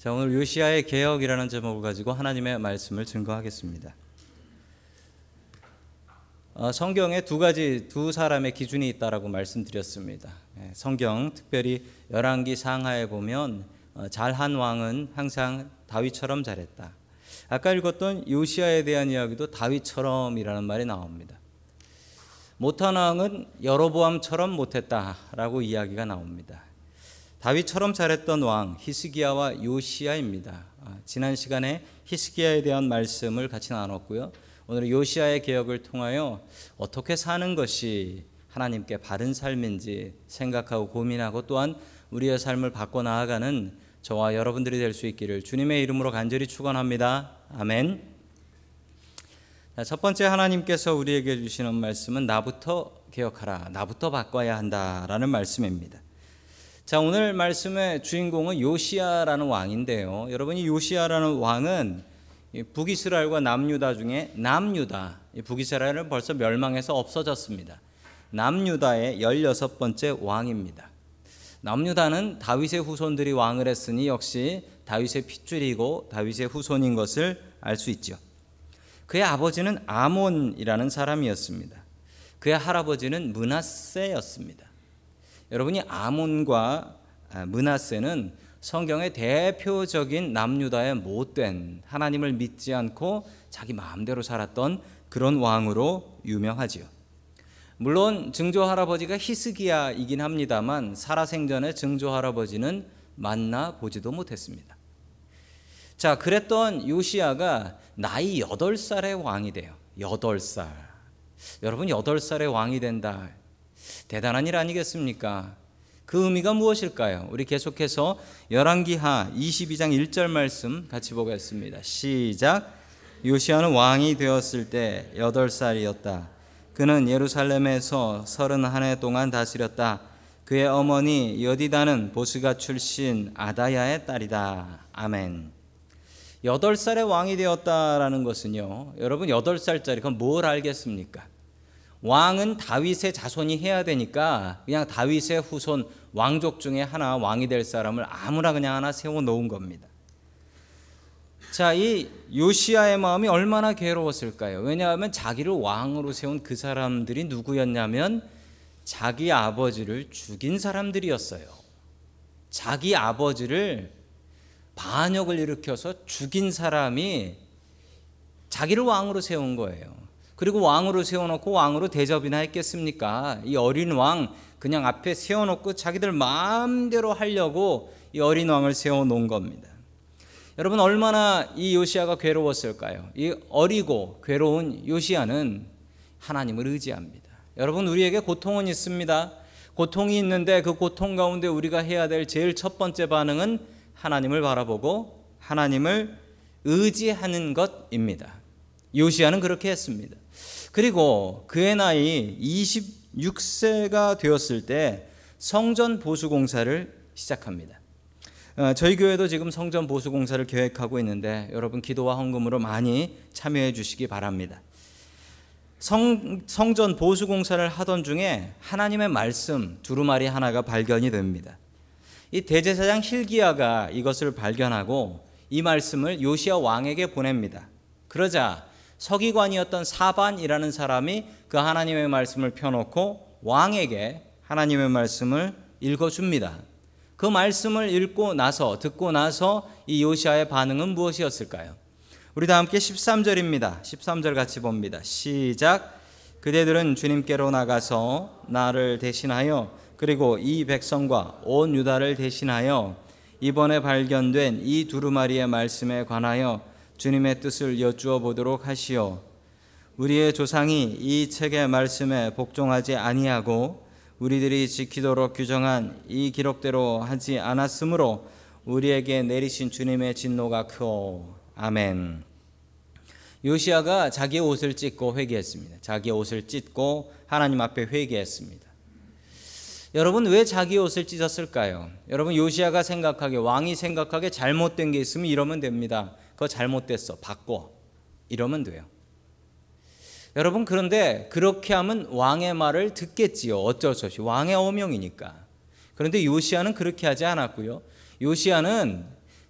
자, 오늘 요시아의 개혁이라는 제목을 가지고 하나님의 말씀을 증거하겠습니다. 어, 성경에 두 가지 두 사람의 기준이 있다라고 말씀드렸습니다. 예, 성경 특별히 열왕기 상하에 보면 어, 잘한 왕은 항상 다윗처럼 잘했다. 아까 읽었던 요시아에 대한 이야기도 다윗처럼이라는 말이 나옵니다. 못한 왕은 여로보암처럼 못했다라고 이야기가 나옵니다. 다윗처럼 잘했던 왕 히스기야와 요시야입니다. 아, 지난 시간에 히스기야에 대한 말씀을 같이 나눴고요. 오늘 요시야의 개혁을 통하여 어떻게 사는 것이 하나님께 바른 삶인지 생각하고 고민하고 또한 우리의 삶을 바꿔 나아가는 저와 여러분들이 될 수 있기를 주님의 이름으로 간절히 축원합니다. 아멘. 첫 번째 하나님께서 우리에게 주시는 말씀은 나부터 개혁하라, 나부터 바꿔야 한다라는 말씀입니다. 자, 오늘 말씀의 주인공은 요시아라는 왕인데요. 여러분 이 요시아라는 왕은 북이스라엘과 남유다 중에 남유다, 북이스라엘은 벌써 멸망해서 없어졌습니다. 남유다의 16번째 왕입니다. 남유다는 다윗의 후손들이 왕을 했으니 역시 다윗의 핏줄이고 다윗의 후손인 것을 알 수 있죠. 그의 아버지는 아몬이라는 사람이었습니다. 그의 할아버지는 문하세였습니다. 여러분이 아몬과 아, 문하세는 성경의 대표적인 남유다의 못된 하나님을 믿지 않고 자기 마음대로 살았던 그런 왕으로 유명하지요. 물론 증조 할아버지가 히스기야이긴 합니다만 살아생전에 증조 할아버지는 만나 보지도 못했습니다. 자, 그랬던 요시아가 나이 8살의 왕이 돼요. 8살. 여러분 8살의 왕이 된다. 대단한 일 아니겠습니까? 그 의미가 무엇일까요? 우리 계속해서 열왕기하 22장 1절 말씀 같이 보겠습니다. 시작. 요시아는 왕이 되었을 때 8살이었다. 그는 예루살렘에서 31해 동안 다스렸다. 그의 어머니 여디다는 보스가 출신 아다야의 딸이다. 아멘. 8살의 왕이 되었다라는 것은요. 여러분 8살짜리 그건 뭘 알겠습니까? 왕은 다윗의 자손이 해야 되니까 그냥 다윗의 후손 왕족 중에 하나 왕이 될 사람을 아무나 그냥 하나 세워 놓은 겁니다. 자, 이 요시아의 마음이 얼마나 괴로웠을까요? 왜냐하면 자기를 왕으로 세운 그 사람들이 누구였냐면 자기 아버지를 죽인 사람들이었어요. 자기 아버지를 반역을 일으켜서 죽인 사람이 자기를 왕으로 세운 거예요. 그리고 왕으로 세워놓고 왕으로 대접이나 했겠습니까? 이 어린 왕 그냥 앞에 세워놓고 자기들 마음대로 하려고 이 어린 왕을 세워놓은 겁니다. 여러분 얼마나 이 요시아가 괴로웠을까요? 이 어리고 괴로운 요시아는 하나님을 의지합니다. 여러분 우리에게 고통은 있습니다. 고통이 있는데 그 고통 가운데 우리가 해야 될 제일 첫 번째 반응은 하나님을 바라보고 하나님을 의지하는 것입니다. 요시아는 그렇게 했습니다. 그리고 그의 나이 26세가 되었을 때 성전 보수 공사를 시작합니다. 어, 저희 교회도 지금 성전 보수 공사를 계획하고 있는데 여러분 기도와 헌금으로 많이 참여해 주시기 바랍니다. 성, 성전 보수 공사를 하던 중에 하나님의 말씀 두루마리 하나가 발견이 됩니다. 이 대제사장 힐기야가 이것을 발견하고 이 말씀을 요시아 왕에게 보냅니다. 그러자 서기관이었던 사반이라는 사람이 그 하나님의 말씀을 펴놓고 왕에게 하나님의 말씀을 읽어줍니다. 그 말씀을 읽고 나서 듣고 나서 이 요시아의 반응은 무엇이었을까요? 우리 다 함께 13절입니다. 13절 같이 봅니다. 시작. 그대들은 주님께로 나가서 나를 대신하여 그리고 이 백성과 온 유다를 대신하여 이번에 발견된 이 두루마리의 말씀에 관하여 주님의 뜻을 여쭈어 보도록 하시오. 우리의 조상이 이 책의 말씀에 복종하지 아니하고 우리들이 지키도록 규정한 이 기록대로 하지 않았으므로 우리에게 내리신 주님의 진노가 크오. 아멘. 요시아가 자기의 옷을 찢고 회개했습니다. 자기의 옷을 찢고 하나님 앞에 회개했습니다. 여러분 왜 자기 옷을 찢었을까요? 여러분 요시아가 생각하게 왕이 생각하게 잘못된 게 있으면 이러면 됩니다. 그거 잘못됐어. 바꿔. 이러면 돼요. 여러분 그런데 그렇게 하면 왕의 말을 듣겠지요. 어쩔 수 없이 왕의 어명이니까. 그런데 요시아는 그렇게 하지 않았고요. 요시아는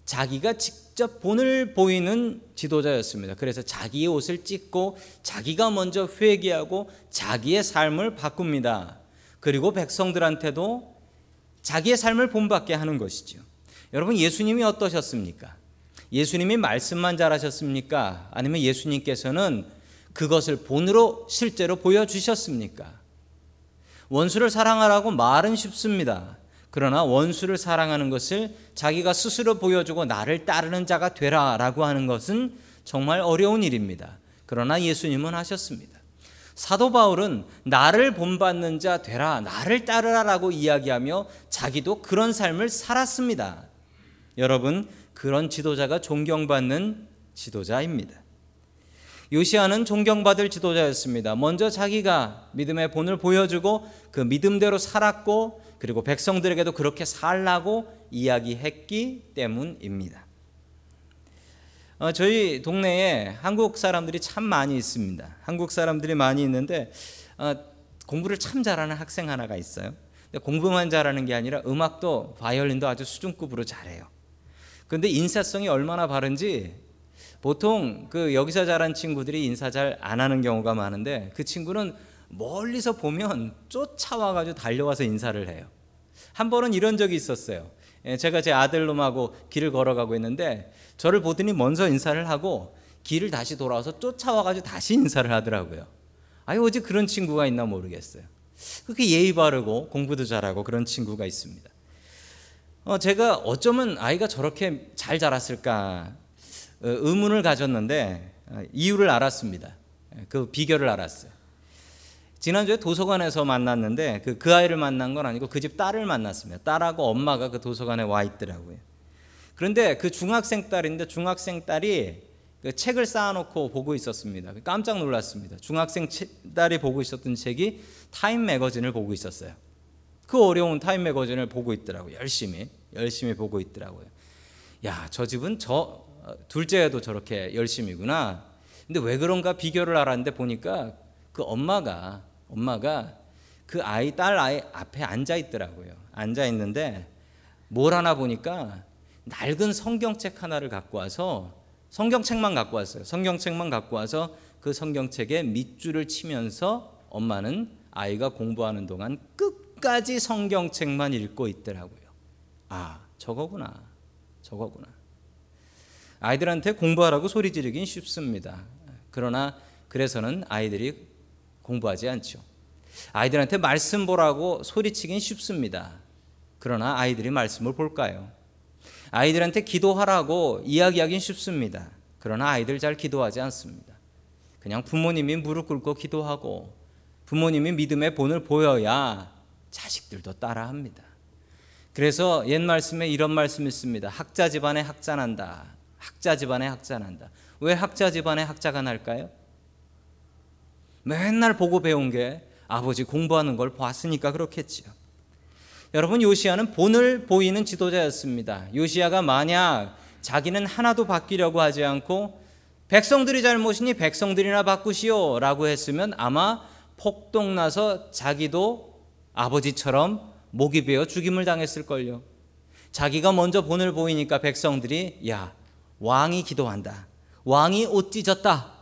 자기가 직접 본을 보이는 지도자였습니다. 그래서 자기의 옷을 찢고 자기가 먼저 회개하고 자기의 삶을 바꿉니다. 그리고 백성들한테도 자기의 삶을 본받게 하는 것이죠. 여러분 예수님이 어떠셨습니까? 예수님이 말씀만 잘하셨습니까? 아니면 예수님께서는 그것을 본으로 실제로 보여주셨습니까? 원수를 사랑하라고 말은 쉽습니다. 그러나 원수를 사랑하는 것을 자기가 스스로 보여주고 나를 따르는 자가 되라 라고 하는 것은 정말 어려운 일입니다. 그러나 예수님은 하셨습니다. 사도 바울은 나를 본받는 자 되라, 나를 따르라 라고 이야기하며 자기도 그런 삶을 살았습니다. 여러분, 그런 지도자가 존경받는 지도자입니다. 요시아는 존경받을 지도자였습니다. 먼저 자기가 믿음의 본을 보여주고 그 믿음대로 살았고 그리고 백성들에게도 그렇게 살라고 이야기했기 때문입니다. 어, 저희 동네에 한국 사람들이 참 많이 있습니다. 한국 사람들이 많이 있는데 어, 공부를 참 잘하는 학생 하나가 있어요. 공부만 잘하는 게 아니라 음악도 바이올린도 아주 수준급으로 잘해요. 근데 인사성이 얼마나 바른지 보통 그 여기서 자란 친구들이 인사 잘 안 하는 경우가 많은데 그 친구는 멀리서 보면 쫓아와 가지고 달려와서 인사를 해요. 한 번은 이런 적이 있었어요. 예, 제가 제 아들놈하고 길을 걸어가고 있는데 저를 보더니 먼저 인사를 하고 길을 다시 돌아와서 쫓아와 가지고 다시 인사를 하더라고요. 아유 어제 그런 친구가 있나 모르겠어요. 그렇게 예의 바르고 공부도 잘하고 그런 친구가 있습니다. 어, 제가 어쩌면 아이가 저렇게 잘 자랐을까 어, 의문을 가졌는데 어, 이유를 알았습니다. 그 비결을 알았어요. 지난주에 도서관에서 만났는데 그, 그 아이를 만난 건 아니고 그 집 딸을 만났습니다. 딸하고 엄마가 그 도서관에 와 있더라고요. 그런데 그 중학생 딸인데 중학생 딸이 그 책을 쌓아놓고 보고 있었습니다. 깜짝 놀랐습니다. 중학생 딸이 보고 있었던 책이 Time Magazine을 보고 있었어요. 그 어려운 Time Magazine을 보고 있더라고요. 열심히 열심히 보고 있더라고요. 야, 저 집은 저 둘째도 저렇게 열심히구나. 근데 왜 그런가 비결을 알았는데 보니까 그 엄마가 엄마가 그 아이 딸 아이 앞에 앉아 있더라고요. 앉아 있는데 뭘 하나 보니까 낡은 성경책 하나를 갖고 와서 성경책만 갖고 왔어요. 성경책만 갖고 와서 그 성경책에 밑줄을 치면서 엄마는 아이가 공부하는 동안 끝까지 성경책만 읽고 있더라고요. 아, 저거구나. 저거구나. 아이들한테 공부하라고 소리 지르긴 쉽습니다. 그러나 그래서는 아이들이 공부하지 않죠. 아이들한테 말씀 보라고 소리치긴 쉽습니다. 그러나 아이들이 말씀을 볼까요? 아이들한테 기도하라고 이야기하긴 쉽습니다. 그러나 아이들 잘 기도하지 않습니다. 그냥 부모님이 무릎 꿇고 기도하고 부모님이 믿음의 본을 보여야 자식들도 따라합니다. 그래서 옛 말씀에 이런 말씀이 있습니다. 학자 집안에 학자 난다. 학자 집안에 학자 난다. 왜 학자 집안에 학자가 날까요? 맨날 보고 배운 게 아버지 공부하는 걸 봤으니까 그렇겠지요. 여러분 요시아는 본을 보이는 지도자였습니다. 요시아가 만약 자기는 하나도 바뀌려고 하지 않고 백성들이 잘못이니 백성들이나 바꾸시오라고 했으면 아마 폭동나서 자기도 아버지처럼 목이 베어 죽임을 당했을걸요. 자기가 먼저 본을 보이니까 백성들이 야 왕이 기도한다. 왕이 옷 찢었다.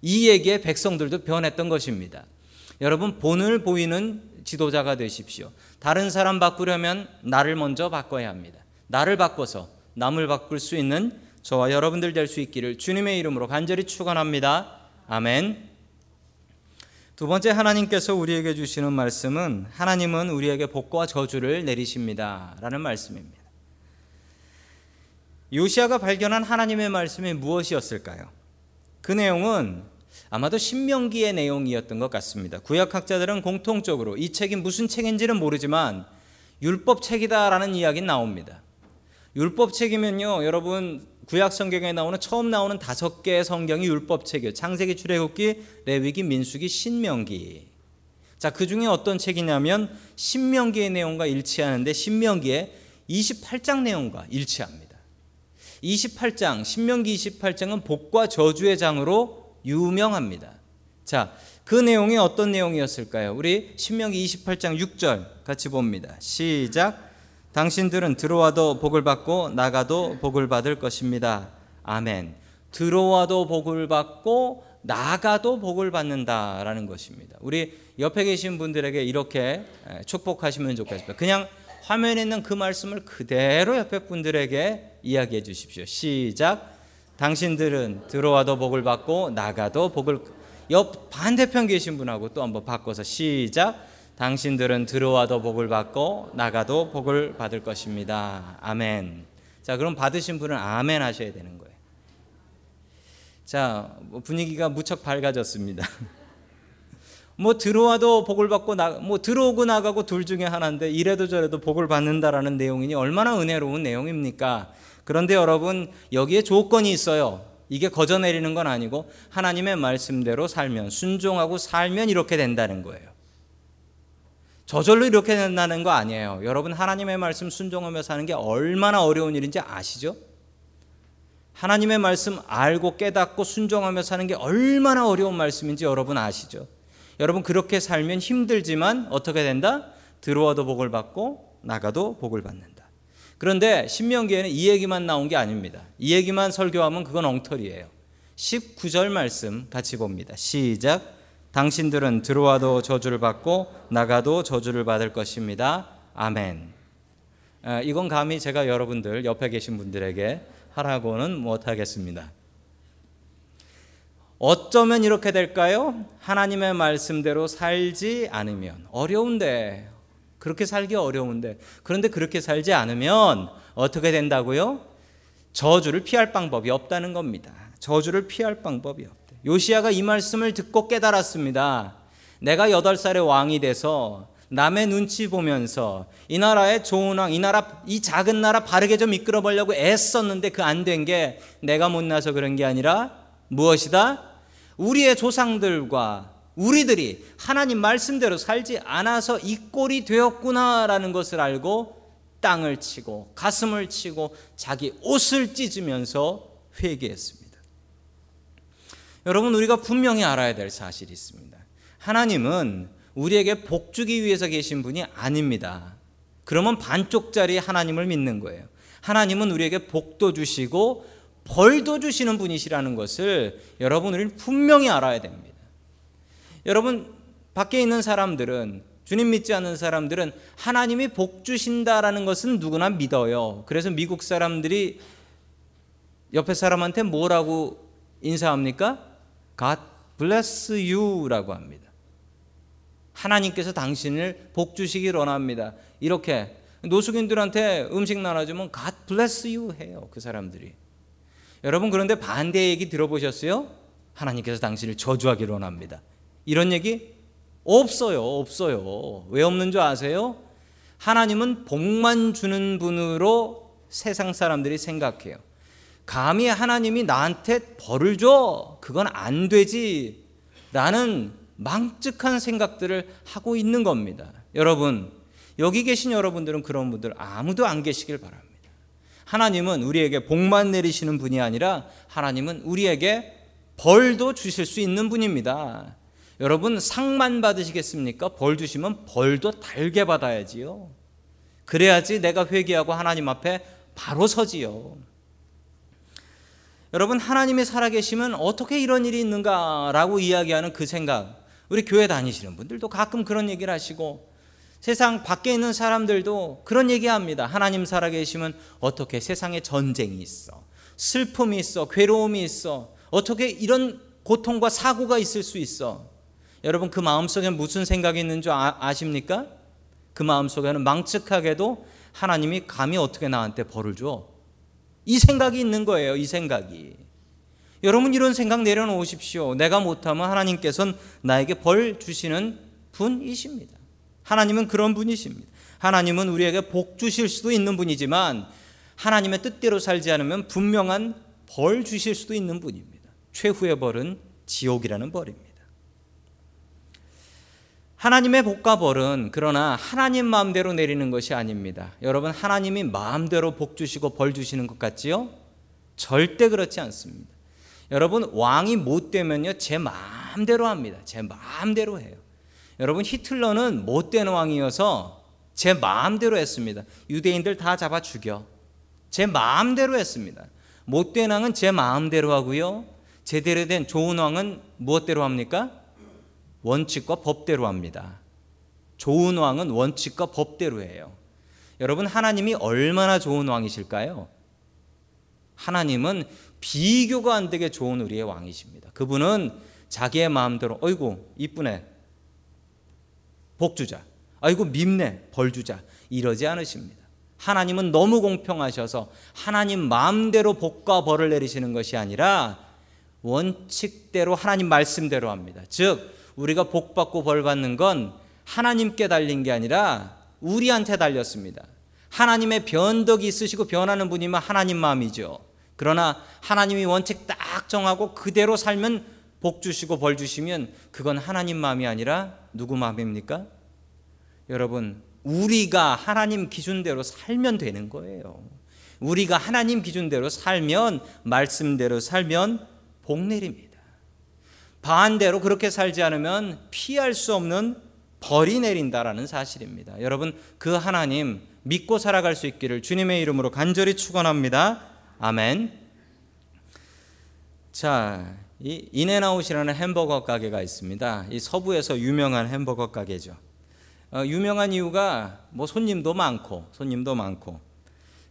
이 얘기에 백성들도 변했던 것입니다. 여러분 본을 보이는 지도자가 되십시오. 다른 사람 바꾸려면 나를 먼저 바꿔야 합니다. 나를 바꿔서 남을 바꿀 수 있는 저와 여러분들 될 수 있기를 주님의 이름으로 간절히 축원합니다. 아멘. 두 번째 하나님께서 우리에게 주시는 말씀은 하나님은 우리에게 복과 저주를 내리십니다 라는 말씀입니다. 요시아가 발견한 하나님의 말씀이 무엇이었을까요? 그 내용은 아마도 신명기의 내용이었던 것 같습니다. 구약학자들은 공통적으로 이 책이 무슨 책인지는 모르지만 율법 책이다라는 이야기는 나옵니다. 율법 책이면요, 여러분 구약 성경에 나오는 처음 나오는 다섯 개의 성경이 율법 책이에요. 창세기, 출애굽기, 레위기, 민수기, 신명기. 자, 그 중에 어떤 책이냐면 신명기의 내용과 일치하는데 신명기의 28장 내용과 일치합니다. 28장, 신명기 28장은 복과 저주의 장으로 유명합니다. 자, 그 내용이 어떤 내용이었을까요? 우리 신명기 28장 6절 같이 봅니다. 시작. 당신들은 들어와도 복을 받고 나가도 복을 받을 것입니다. 아멘. 들어와도 복을 받고 나가도 복을 받는다라는 것입니다. 우리 옆에 계신 분들에게 이렇게 축복하시면 좋겠습니다. 그냥 화면에 있는 그 말씀을 그대로 옆에 분들에게 이야기해 주십시오. 시작. 당신들은 들어와도 복을 받고 나가도 복을 옆 반대편 계신 분하고 또 한번 바꿔서 시작. 당신들은 들어와도 복을 받고 나가도 복을 받을 것입니다. 아멘. 자, 그럼 받으신 분은 아멘 하셔야 되는 거예요. 자, 뭐 분위기가 무척 밝아졌습니다. 뭐 들어와도 복을 받고 나, 뭐 들어오고 나가고 둘 중에 하나인데 이래도 저래도 복을 받는다라는 내용이니 얼마나 은혜로운 내용입니까? 그런데 여러분 여기에 조건이 있어요. 이게 거저 내리는 건 아니고 하나님의 말씀대로 살면 순종하고 살면 이렇게 된다는 거예요. 저절로 이렇게 된다는 거 아니에요. 여러분 하나님의 말씀 순종하며 사는 게 얼마나 어려운 일인지 아시죠? 하나님의 말씀 알고 깨닫고 순종하며 사는 게 얼마나 어려운 말씀인지 여러분 아시죠? 여러분 그렇게 살면 힘들지만 어떻게 된다? 들어와도 복을 받고 나가도 복을 받는다. 그런데 신명기에는 이 얘기만 나온 게 아닙니다. 이 얘기만 설교하면 그건 엉터리예요. 19절 말씀 같이 봅니다. 시작. 당신들은 들어와도 저주를 받고 나가도 저주를 받을 것입니다. 아멘. 아, 이건 감히 제가 여러분들 옆에 계신 분들에게 하라고는 못하겠습니다. 어쩌면 이렇게 될까요? 하나님의 말씀대로 살지 않으면 어려운데 그렇게 살기 어려운데 그런데 그렇게 살지 않으면 어떻게 된다고요? 저주를 피할 방법이 없다는 겁니다. 저주를 피할 방법이 없대. 요시아가 이 말씀을 듣고 깨달았습니다. 내가 여덟 살의 왕이 돼서 남의 눈치 보면서 이 나라의 좋은 왕, 이 나라, 이 작은 나라 바르게 좀 이끌어 보려고 애썼는데 그 안 된 게 내가 못나서 그런 게 아니라 무엇이다? 우리의 조상들과 우리들이 하나님 말씀대로 살지 않아서 이 꼴이 되었구나라는 것을 알고 땅을 치고 가슴을 치고 자기 옷을 찢으면서 회개했습니다. 여러분 우리가 분명히 알아야 될 사실이 있습니다. 하나님은 우리에게 복 주기 위해서 계신 분이 아닙니다. 그러면 반쪽짜리 하나님을 믿는 거예요. 하나님은 우리에게 복도 주시고 벌도 주시는 분이시라는 것을 여러분 우리는 분명히 알아야 됩니다. 여러분 밖에 있는 사람들은 주님 믿지 않는 사람들은 하나님이 복 주신다라는 것은 누구나 믿어요. 그래서 미국 사람들이 옆에 사람한테 뭐라고 인사합니까? God bless you라고 합니다. 하나님께서 당신을 복 주시길 원합니다. 이렇게 노숙인들한테 음식 나눠주면 God bless you 해요. 그 사람들이. 여러분 그런데 반대 얘기 들어보셨어요? 하나님께서 당신을 저주하기를 원합니다. 이런 얘기 없어요. 없어요. 왜 없는 줄 아세요? 하나님은 복만 주는 분으로 세상 사람들이 생각해요. 감히 하나님이 나한테 벌을 줘. 그건 안 되지. 라는 망측한 생각들을 하고 있는 겁니다. 여러분, 여기 계신 여러분들은 그런 분들 아무도 안 계시길 바랍니다. 하나님은 우리에게 복만 내리시는 분이 아니라 하나님은 우리에게 벌도 주실 수 있는 분입니다. 여러분 상만 받으시겠습니까? 벌 주시면 벌도 달게 받아야지요. 그래야지 내가 회개하고 하나님 앞에 바로 서지요. 여러분 하나님이 살아계시면 어떻게 이런 일이 있는가라고 이야기하는 그 생각. 우리 교회 다니시는 분들도 가끔 그런 얘기를 하시고 세상 밖에 있는 사람들도 그런 얘기합니다. 하나님 살아계시면 어떻게 세상에 전쟁이 있어, 슬픔이 있어, 괴로움이 있어, 어떻게 이런 고통과 사고가 있을 수 있어? 여러분 그 마음속에 무슨 생각이 있는 줄 아, 십니까? 그 마음속에는 망측하게도 하나님이 감히 어떻게 나한테 벌을 줘? 이 생각이 있는 거예요. 이 생각이. 여러분 이런 생각 내려놓으십시오. 내가 못하면 하나님께서는 나에게 벌 주시는 분이십니다. 하나님은 그런 분이십니다. 하나님은 우리에게 복 주실 수도 있는 분이지만 하나님의 뜻대로 살지 않으면 분명한 벌 주실 수도 있는 분입니다. 최후의 벌은 지옥이라는 벌입니다. 하나님의 복과 벌은 그러나 하나님 마음대로 내리는 것이 아닙니다. 여러분 하나님이 마음대로 복 주시고 벌 주시는 것 같지요? 절대 그렇지 않습니다. 여러분 왕이 못 되면요 제 마음대로 합니다. 제 마음대로 해요. 여러분 히틀러는 못된 왕이어서 제 마음대로 했습니다. 유대인들 다 잡아 죽여. 제 마음대로 했습니다. 못된 왕은 제 마음대로 하고요. 제대로 된 좋은 왕은 무엇대로 합니까? 원칙과 법대로 합니다. 좋은 왕은 원칙과 법대로 해요. 여러분, 하나님이 얼마나 좋은 왕이실까요? 하나님은 비교가 안 되게 좋은 우리의 왕이십니다. 그분은 자기의 마음대로, 어이구, 이쁘네. 복 주자. 아이고, 밉네. 벌 주자. 이러지 않으십니다. 하나님은 너무 공평하셔서 하나님 마음대로 복과 벌을 내리시는 것이 아니라 원칙대로 하나님 말씀대로 합니다. 즉, 우리가 복 받고 벌 받는 건 하나님께 달린 게 아니라 우리한테 달렸습니다. 하나님의 변덕이 있으시고 변하는 분이면 하나님 마음이죠. 그러나 하나님이 원칙 딱 정하고 그대로 살면 복 주시고 벌 주시면 그건 하나님 마음이 아니라 누구 마음입니까? 여러분, 우리가 하나님 기준대로 살면 되는 거예요. 우리가 하나님 기준대로 살면 말씀대로 살면 복 내립니다. 반대로 그렇게 살지 않으면 피할 수 없는 벌이 내린다라는 사실입니다. 여러분 그 하나님 믿고 살아갈 수 있기를 주님의 이름으로 간절히 축원합니다. 아멘. 자, 이 인앤아웃이라는 햄버거 가게가 있습니다. 이 서부에서 유명한 햄버거 가게죠. 어, 유명한 이유가 뭐 손님도 많고 손님도 많고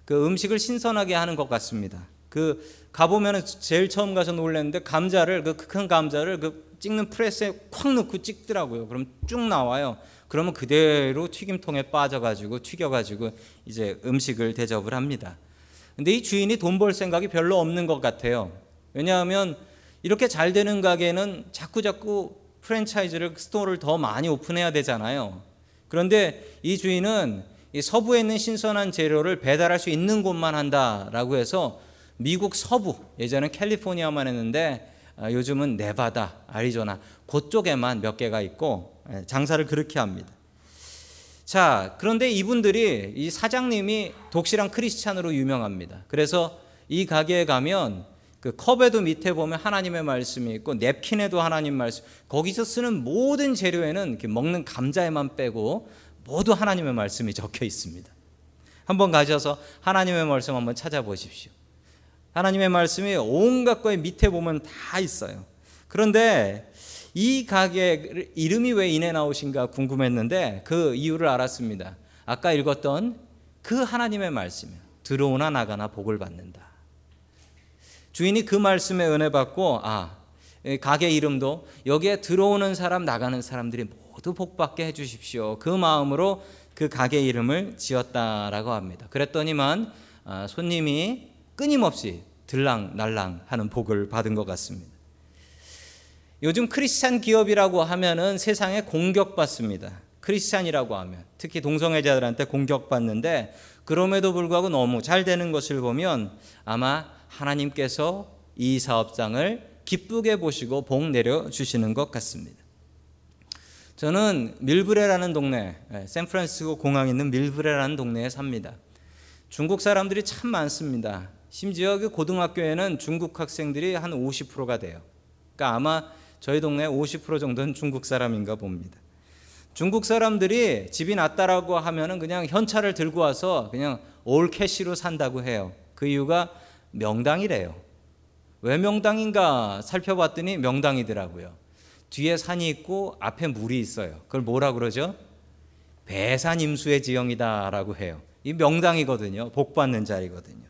그 음식을 신선하게 하는 것 같습니다. 그 가보면은 제일 처음 가서 놀랐는데 감자를 그 큰 감자를 그 찍는 프레스에 콱 넣고 찍더라고요. 그럼 쭉 나와요. 그러면 그대로 튀김통에 빠져가지고 튀겨가지고 이제 음식을 대접을 합니다. 근데 이 주인이 돈 벌 생각이 별로 없는 것 같아요. 왜냐하면 이렇게 잘 되는 가게는 자꾸 자꾸 프랜차이즈를 store를 더 많이 오픈해야 되잖아요. 그런데 이 주인은 이 서부에 있는 신선한 재료를 배달할 수 있는 곳만 한다라고 해서 미국 서부 예전에 캘리포니아만 했는데 아, 요즘은 네바다, 아리조나 그쪽에만 몇 개가 있고 예, 장사를 그렇게 합니다. 자, 그런데 이분들이 이 사장님이 독실한 크리스찬으로 유명합니다. 그래서 이 가게에 가면 그 컵에도 밑에 보면 하나님의 말씀이 있고 냅킨에도 하나님 말씀. 거기서 쓰는 모든 재료에는 먹는 감자에만 빼고 모두 하나님의 말씀이 적혀 있습니다. 한번 가셔서 하나님의 말씀 한번 찾아보십시오. 하나님의 말씀이 온갖 거에 밑에 보면 다 있어요. 그런데 이 가게 이름이 왜 인앤아웃인가 궁금했는데 그 이유를 알았습니다. 아까 읽었던 그 하나님의 말씀 들어오나 나가나 복을 받는다. 주인이 그 말씀에 은혜 받고 아 가게 이름도 여기에 들어오는 사람 나가는 사람들이 모두 복 받게 해 주십시오. 그 마음으로 그 가게 이름을 지었다라고 합니다. 그랬더니만 아, 손님이 끊임없이 들랑날랑 하는 복을 받은 것 같습니다. 요즘 크리스찬 기업이라고 하면은 세상에 공격받습니다. 크리스찬이라고 하면 특히 동성애자들한테 공격받는데 그럼에도 불구하고 너무 잘 되는 것을 보면 아마 하나님께서 이 사업장을 기쁘게 보시고 복 내려 주시는 것 같습니다. 저는 밀브레라는 동네, 예, 샌프란시스코 공항에 있는 밀브레라는 동네에 삽니다. 중국 사람들이 참 많습니다. 심지어 그 고등학교에는 중국 학생들이 한 50%가 돼요. 그러니까 아마 저희 동네 50% 정도는 중국 사람인가 봅니다. 중국 사람들이 집이 낮다라고 하면은 그냥 현찰을 들고 와서 그냥 올 캐시로 산다고 해요. 그 이유가 명당이래요. 왜 명당인가 살펴봤더니 명당이더라고요. 뒤에 산이 있고 앞에 물이 있어요. 그걸 뭐라 그러죠? 배산 임수의 지형이다라고 해요. 이 명당이거든요. 복 받는 자리거든요.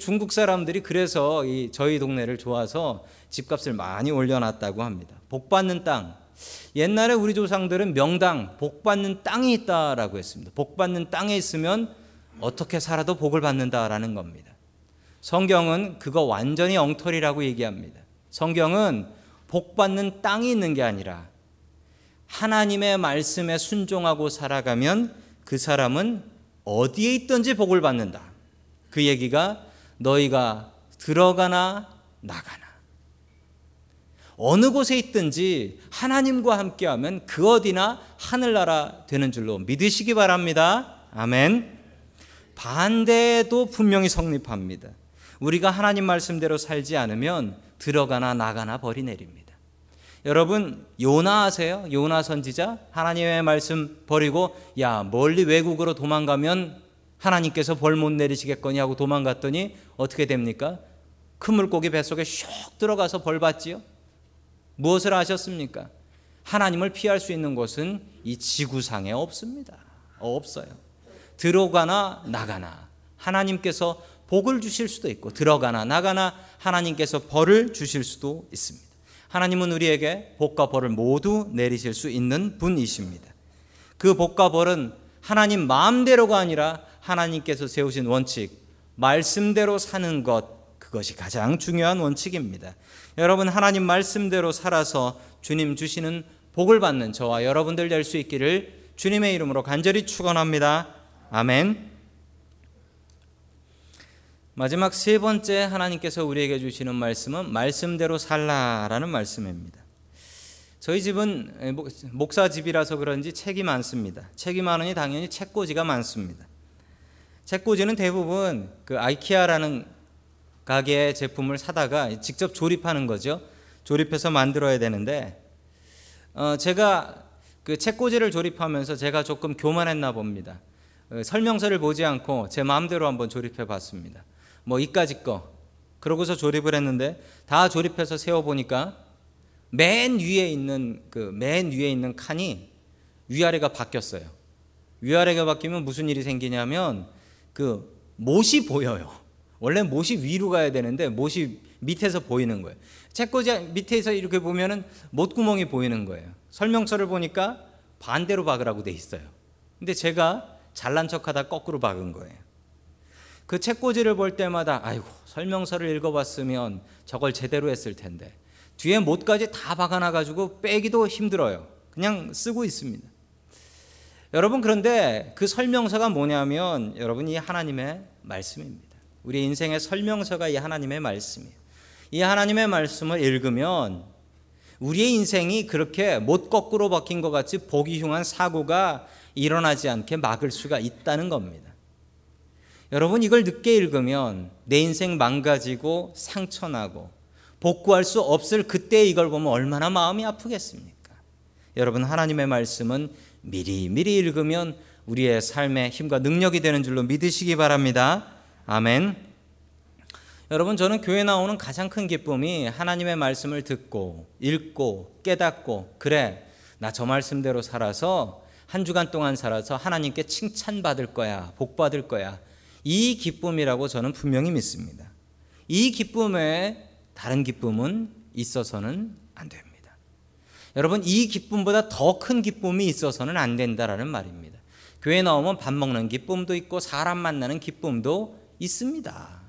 중국 사람들이 그래서 이 저희 동네를 좋아서 집값을 많이 올려놨다고 합니다. 복 받는 땅. 옛날에 우리 조상들은 명당, 복 받는 땅이 있다라고 했습니다. 복 받는 땅에 있으면 어떻게 살아도 복을 받는다라는 겁니다. 성경은 그거 완전히 엉터리라고 얘기합니다. 성경은 복 받는 땅이 있는 게 아니라 하나님의 말씀에 순종하고 살아가면 그 사람은 어디에 있든지 복을 받는다. 그 얘기가 너희가 들어가나 나가나 어느 곳에 있든지 하나님과 함께하면 그 어디나 하늘나라 되는 줄로 믿으시기 바랍니다. 아멘. 반대도 분명히 성립합니다. 우리가 하나님 말씀대로 살지 않으면 들어가나 나가나 벌이 내립니다. 여러분 요나 아세요? 요나 선지자 하나님의 말씀 버리고 야 멀리 외국으로 도망가면 하나님께서 벌 못 내리시겠거니 하고 도망갔더니 어떻게 됩니까? 큰 물고기 뱃속에 슉 들어가서 벌 받지요. 무엇을 하셨습니까? 하나님을 피할 수 있는 곳은 이 지구상에 없습니다. 없어요. 들어가나 나가나 하나님께서 복을 주실 수도 있고 들어가나 나가나 하나님께서 벌을 주실 수도 있습니다. 하나님은 우리에게 복과 벌을 모두 내리실 수 있는 분이십니다. 그 복과 벌은 하나님 마음대로가 아니라 하나님께서 세우신 원칙, 말씀대로 사는 것, 그것이 가장 중요한 원칙입니다. 여러분, 하나님 말씀대로 살아서 주님 주시는 복을 받는 저와 여러분들 될 수 있기를 주님의 이름으로 간절히 축원합니다. 아멘. 마지막 세 번째 하나님께서 우리에게 주시는 말씀은 말씀대로 살라라는 말씀입니다. 저희 집은 목사 집이라서 그런지 책이 많습니다. 책이 많으니 당연히 책꽂이가 많습니다. 책꽂이는 대부분 그 아이키아라는 가게의 제품을 사다가 직접 조립하는 거죠. 조립해서 만들어야 되는데 어 제가 그 책꽂이를 조립하면서 제가 조금 교만했나 봅니다. 어, 설명서를 보지 않고 제 마음대로 한번 조립해 봤습니다. 뭐 이까지 거. 그러고서 조립을 했는데 다 조립해서 세워 보니까 맨 위에 있는 그 맨 위에 있는 칸이 위아래가 바뀌었어요. 위아래가 바뀌면 무슨 일이 생기냐면 그 못이 보여요. 원래 못이 위로 가야 되는데 못이 밑에서 보이는 거예요. 책꽂이 밑에서 이렇게 보면은 못구멍이 보이는 거예요. 설명서를 보니까 반대로 박으라고 돼 있어요. 근데 제가 잘난 척하다 거꾸로 박은 거예요. 그 책꽂이를 볼 때마다 아이고 설명서를 읽어봤으면 저걸 제대로 했을 텐데 뒤에 못까지 다 박아놔 가지고 빼기도 힘들어요. 그냥 쓰고 있습니다. 여러분 그런데 그 설명서가 뭐냐면 여러분 이 하나님의 말씀입니다. 우리 인생의 설명서가 이 하나님의 말씀이에요. 이 하나님의 말씀을 읽으면 우리의 인생이 그렇게 못 거꾸로 박힌 것 같이 보기 흉한 사고가 일어나지 않게 막을 수가 있다는 겁니다. 여러분 이걸 늦게 읽으면 내 인생 망가지고 상처나고 복구할 수 없을 그때 이걸 보면 얼마나 마음이 아프겠습니까? 여러분 하나님의 말씀은 미리 미리 읽으면 우리의 삶의 힘과 능력이 되는 줄로 믿으시기 바랍니다. 아멘. 여러분 저는 교회 나오는 가장 큰 기쁨이 하나님의 말씀을 듣고 읽고 깨닫고 그래 나 저 말씀대로 살아서 한 주간 동안 살아서 하나님께 칭찬받을 거야 복 받을 거야 이 기쁨이라고 저는 분명히 믿습니다. 이 기쁨에 다른 기쁨은 있어서는 안 됩니다. 여러분, 이 기쁨보다 더 큰 기쁨이 있어서는 안 된다라는 말입니다. 교회 나오면 밥 먹는 기쁨도 있고 사람 만나는 기쁨도 있습니다.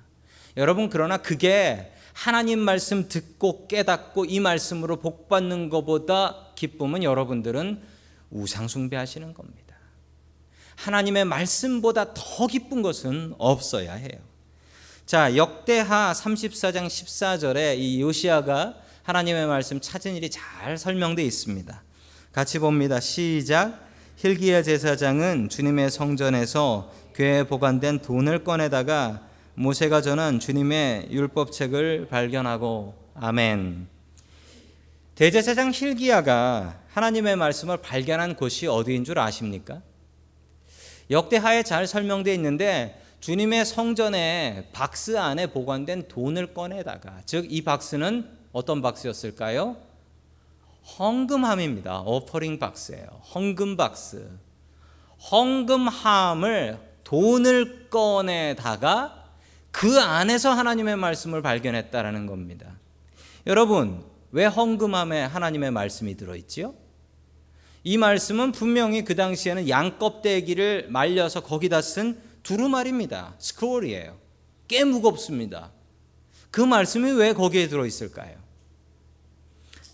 여러분, 그러나 그게 하나님 말씀 듣고 깨닫고 이 말씀으로 복 받는 것보다 기쁨은 여러분들은 우상 숭배하시는 겁니다. 하나님의 말씀보다 더 기쁜 것은 없어야 해요. 자, 역대하 34장 14절에 이 요시아가 하나님의 말씀 찾은 일이 잘 설명되어 있습니다. 같이 봅니다. 시작. 힐기야 제사장은 주님의 성전에서 교회에 보관된 돈을 꺼내다가 모세가 전한 주님의 율법책을 발견하고 아멘. 대제사장 힐기야가 하나님의 말씀을 발견한 곳이 어디인 줄 아십니까? 역대하에 잘 설명되어 있는데 주님의 성전에 박스 안에 보관된 돈을 꺼내다가 즉 이 박스는 어떤 박스였을까요? 헌금함입니다. 오퍼링 박스예요. 헌금 박스. 헌금함을 돈을 꺼내다가 그 안에서 하나님의 말씀을 발견했다라는 겁니다. 여러분, 왜 헌금함에 하나님의 말씀이 들어 있지요? 이 말씀은 분명히 그 당시에는 양 껍데기를 말려서 거기다 쓴 두루마리입니다. 스크롤이에요. 꽤 무겁습니다. 그 말씀이 왜 거기에 들어 있을까요?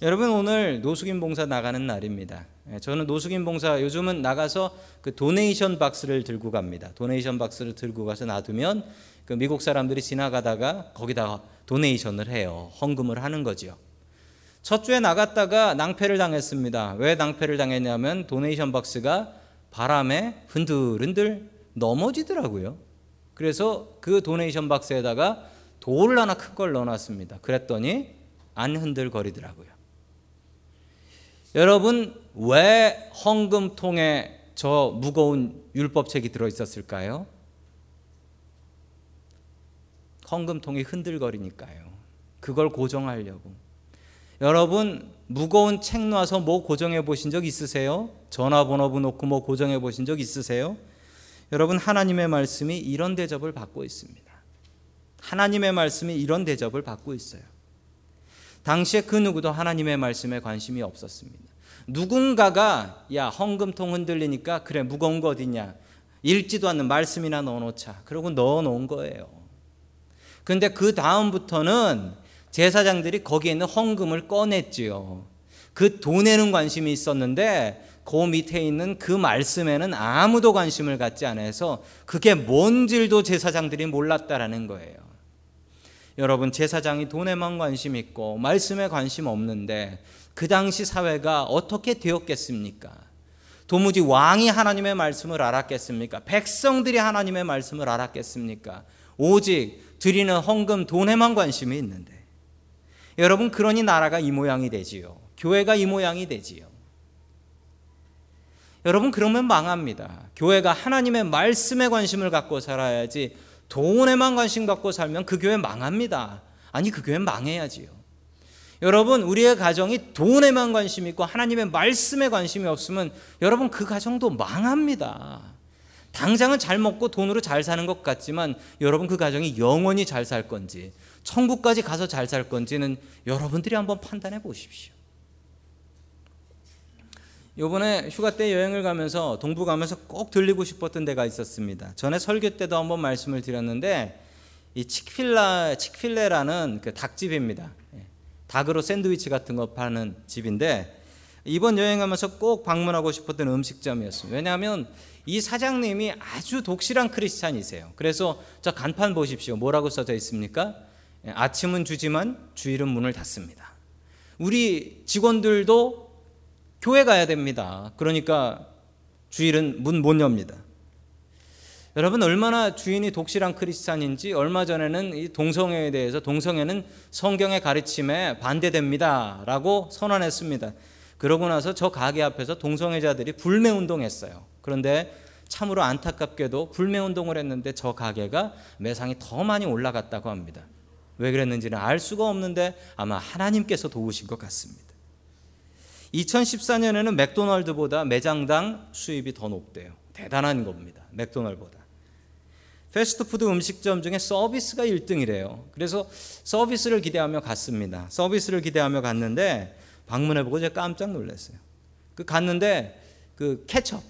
여러분 오늘 노숙인 봉사 나가는 날입니다. 예, 저는 노숙인 봉사 요즘은 나가서 그 donation 박스를 들고 갑니다. donation 박스를 들고 가서 놔두면 그 미국 사람들이 지나가다가 거기다가 donation을 해요. 헌금을 하는 거지요. 첫 주에 나갔다가 낭패를 당했습니다. 왜 낭패를 당했냐면 donation 박스가 바람에 흔들흔들 넘어지더라고요. 그래서 그 donation 박스에다가 돌 하나 큰 걸 넣어놨습니다. 그랬더니 안 흔들거리더라고요. 여러분 왜 헌금통에 저 무거운 율법책이 들어 있었을까요? 헌금통이 흔들거리니까요. 그걸 고정하려고. 여러분 무거운 책 놔서 뭐 고정해 보신 적 있으세요? 전화번호부 놓고 뭐 고정해 보신 적 있으세요? 여러분 하나님의 말씀이 이런 대접을 받고 있습니다. 하나님의 말씀이 이런 대접을 받고 있어요. 당시에 그 누구도 하나님의 말씀에 관심이 없었습니다. 누군가가 야 헌금통 흔들리니까 그래 무거운 거 어딨냐 읽지도 않는 말씀이나 넣어놓자 그러고 넣어놓은 거예요. 근데 그 다음부터는 제사장들이 거기에 있는 헌금을 꺼냈지요. 그 돈에는 관심이 있었는데 그 밑에 있는 그 말씀에는 아무도 관심을 갖지 않아서 그게 뭔질도 제사장들이 몰랐다라는 거예요. 여러분 제사장이 돈에만 관심 있고 말씀에 관심 없는데 그 당시 사회가 어떻게 되었겠습니까? 도무지 왕이 하나님의 말씀을 알았겠습니까? 백성들이 하나님의 말씀을 알았겠습니까? 오직 드리는 헌금 돈에만 관심이 있는데 여러분 그러니 나라가 이 모양이 되지요. 교회가 이 모양이 되지요. 여러분 그러면 망합니다. 교회가 하나님의 말씀에 관심을 갖고 살아야지 돈에만 관심 갖고 살면 그 교회 망합니다. 아니 그 교회 망해야지요. 여러분 우리의 가정이 돈에만 관심 있고 하나님의 말씀에 관심이 없으면 여러분 그 가정도 망합니다. 당장은 잘 먹고 돈으로 잘 사는 것 같지만 여러분 그 가정이 영원히 잘 살 건지 천국까지 가서 잘 살 건지는 여러분들이 한번 판단해 보십시오. 요번에 휴가 때 여행을 가면서 동부 가면서 꼭 들리고 싶었던 데가 있었습니다. 전에 설교 때도 한번 말씀을 드렸는데 이 치크필라 치크필레라는 그 닭집입니다. 예, 닭으로 샌드위치 같은 거 파는 집인데 이번 여행하면서 꼭 방문하고 싶었던 음식점이었습니다. 왜냐하면 이 사장님이 아주 독실한 크리스찬이세요. 그래서 저 간판 보십시오. 뭐라고 써져 있습니까? 예, 아침은 주지만 주일은 문을 닫습니다. 우리 직원들도 교회 가야 됩니다. 그러니까 주일은 문 못 엽니다. 여러분 얼마나 주인이 독실한 크리스찬인지 얼마 전에는 이 동성애에 대해서 동성애는 성경의 가르침에 반대됩니다라고 선언했습니다. 그러고 나서 저 가게 앞에서 동성애자들이 불매 운동했어요. 그런데 참으로 안타깝게도 불매 운동을 했는데 저 가게가 매상이 더 많이 올라갔다고 합니다. 왜 그랬는지는 알 수가 없는데 아마 하나님께서 도우신 것 같습니다. 2014년에는 맥도날드보다 매장당 수입이 더 높대요. 대단한 겁니다. 맥도날드보다. 패스트푸드 음식점 중에 서비스가 1등이래요. 그래서 서비스를 기대하며 갔습니다. 서비스를 기대하며 갔는데 방문해보고 제가 깜짝 놀랐어요. 그 갔는데 그 케첩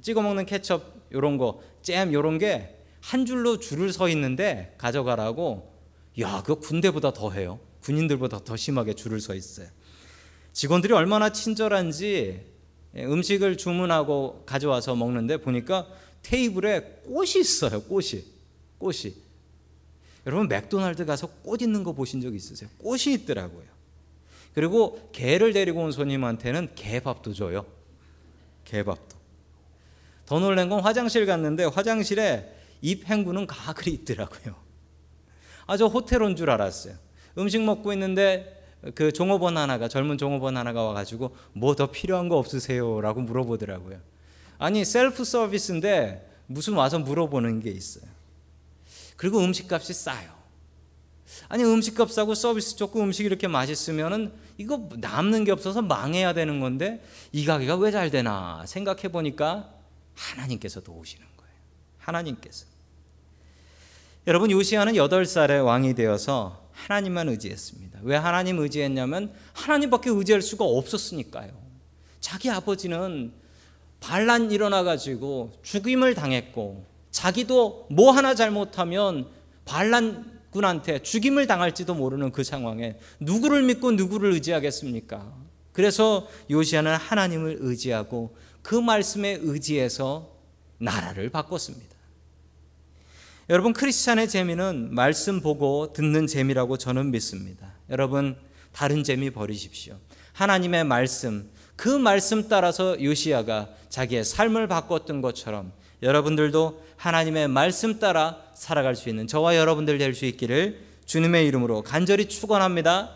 찍어 먹는 케첩 요런 거, 잼 요런 게 한 줄로 줄을 서 있는데 가져가라고 야, 그거 군대보다 더 해요. 군인들보다 더 심하게 줄을 서 있어요. 직원들이 얼마나 친절한지 예, 음식을 주문하고 가져와서 먹는데 보니까 테이블에 꽃이 있어요. 꽃이. 꽃이. 여러분 맥도날드 가서 꽃 있는 거 보신 적 있으세요? 꽃이 있더라고요. 그리고 개를 데리고 온 손님한테는 개밥도 줘요. 개밥도. 더 놀란 건 화장실 갔는데 화장실에 입 헹구는 가글이 있더라고요. 아, 저 호텔 온 줄 알았어요. 음식 먹고 있는데 그 종업원 하나가 젊은 종업원 하나가 와가지고 뭐 더 필요한 거 없으세요?라고 물어보더라고요. 아니 셀프 서비스인데 무슨 와서 물어보는 게 있어요. 그리고 음식값이 싸요. 아니 음식값 싸고 서비스 좋고 음식 이렇게 맛있으면은 이거 남는 게 없어서 망해야 되는 건데 이 가게가 왜 잘 되나 생각해 보니까 하나님께서 도우시는 거예요. 하나님께서. 여러분 요시아는 8살에 왕이 되어서 하나님만 의지했습니다. 왜 하나님 의지했냐면 하나님밖에 의지할 수가 없었으니까요. 자기 아버지는 반란 일어나 가지고 죽임을 당했고 자기도 뭐 하나 잘못하면 반란군한테 죽임을 당할지도 모르는 그 상황에 누구를 믿고 누구를 의지하겠습니까? 그래서 요시아는 하나님을 의지하고 그 말씀에 의지해서 나라를 바꿨습니다. 여러분 크리스찬의 재미는 말씀 보고 듣는 재미라고 저는 믿습니다. 여러분 다른 재미 버리십시오. 하나님의 말씀 그 말씀 따라서 요시아가 자기의 삶을 바꿨던 것처럼 여러분들도 하나님의 말씀 따라 살아갈 수 있는 저와 여러분들 될 수 있기를 주님의 이름으로 간절히 축원합니다.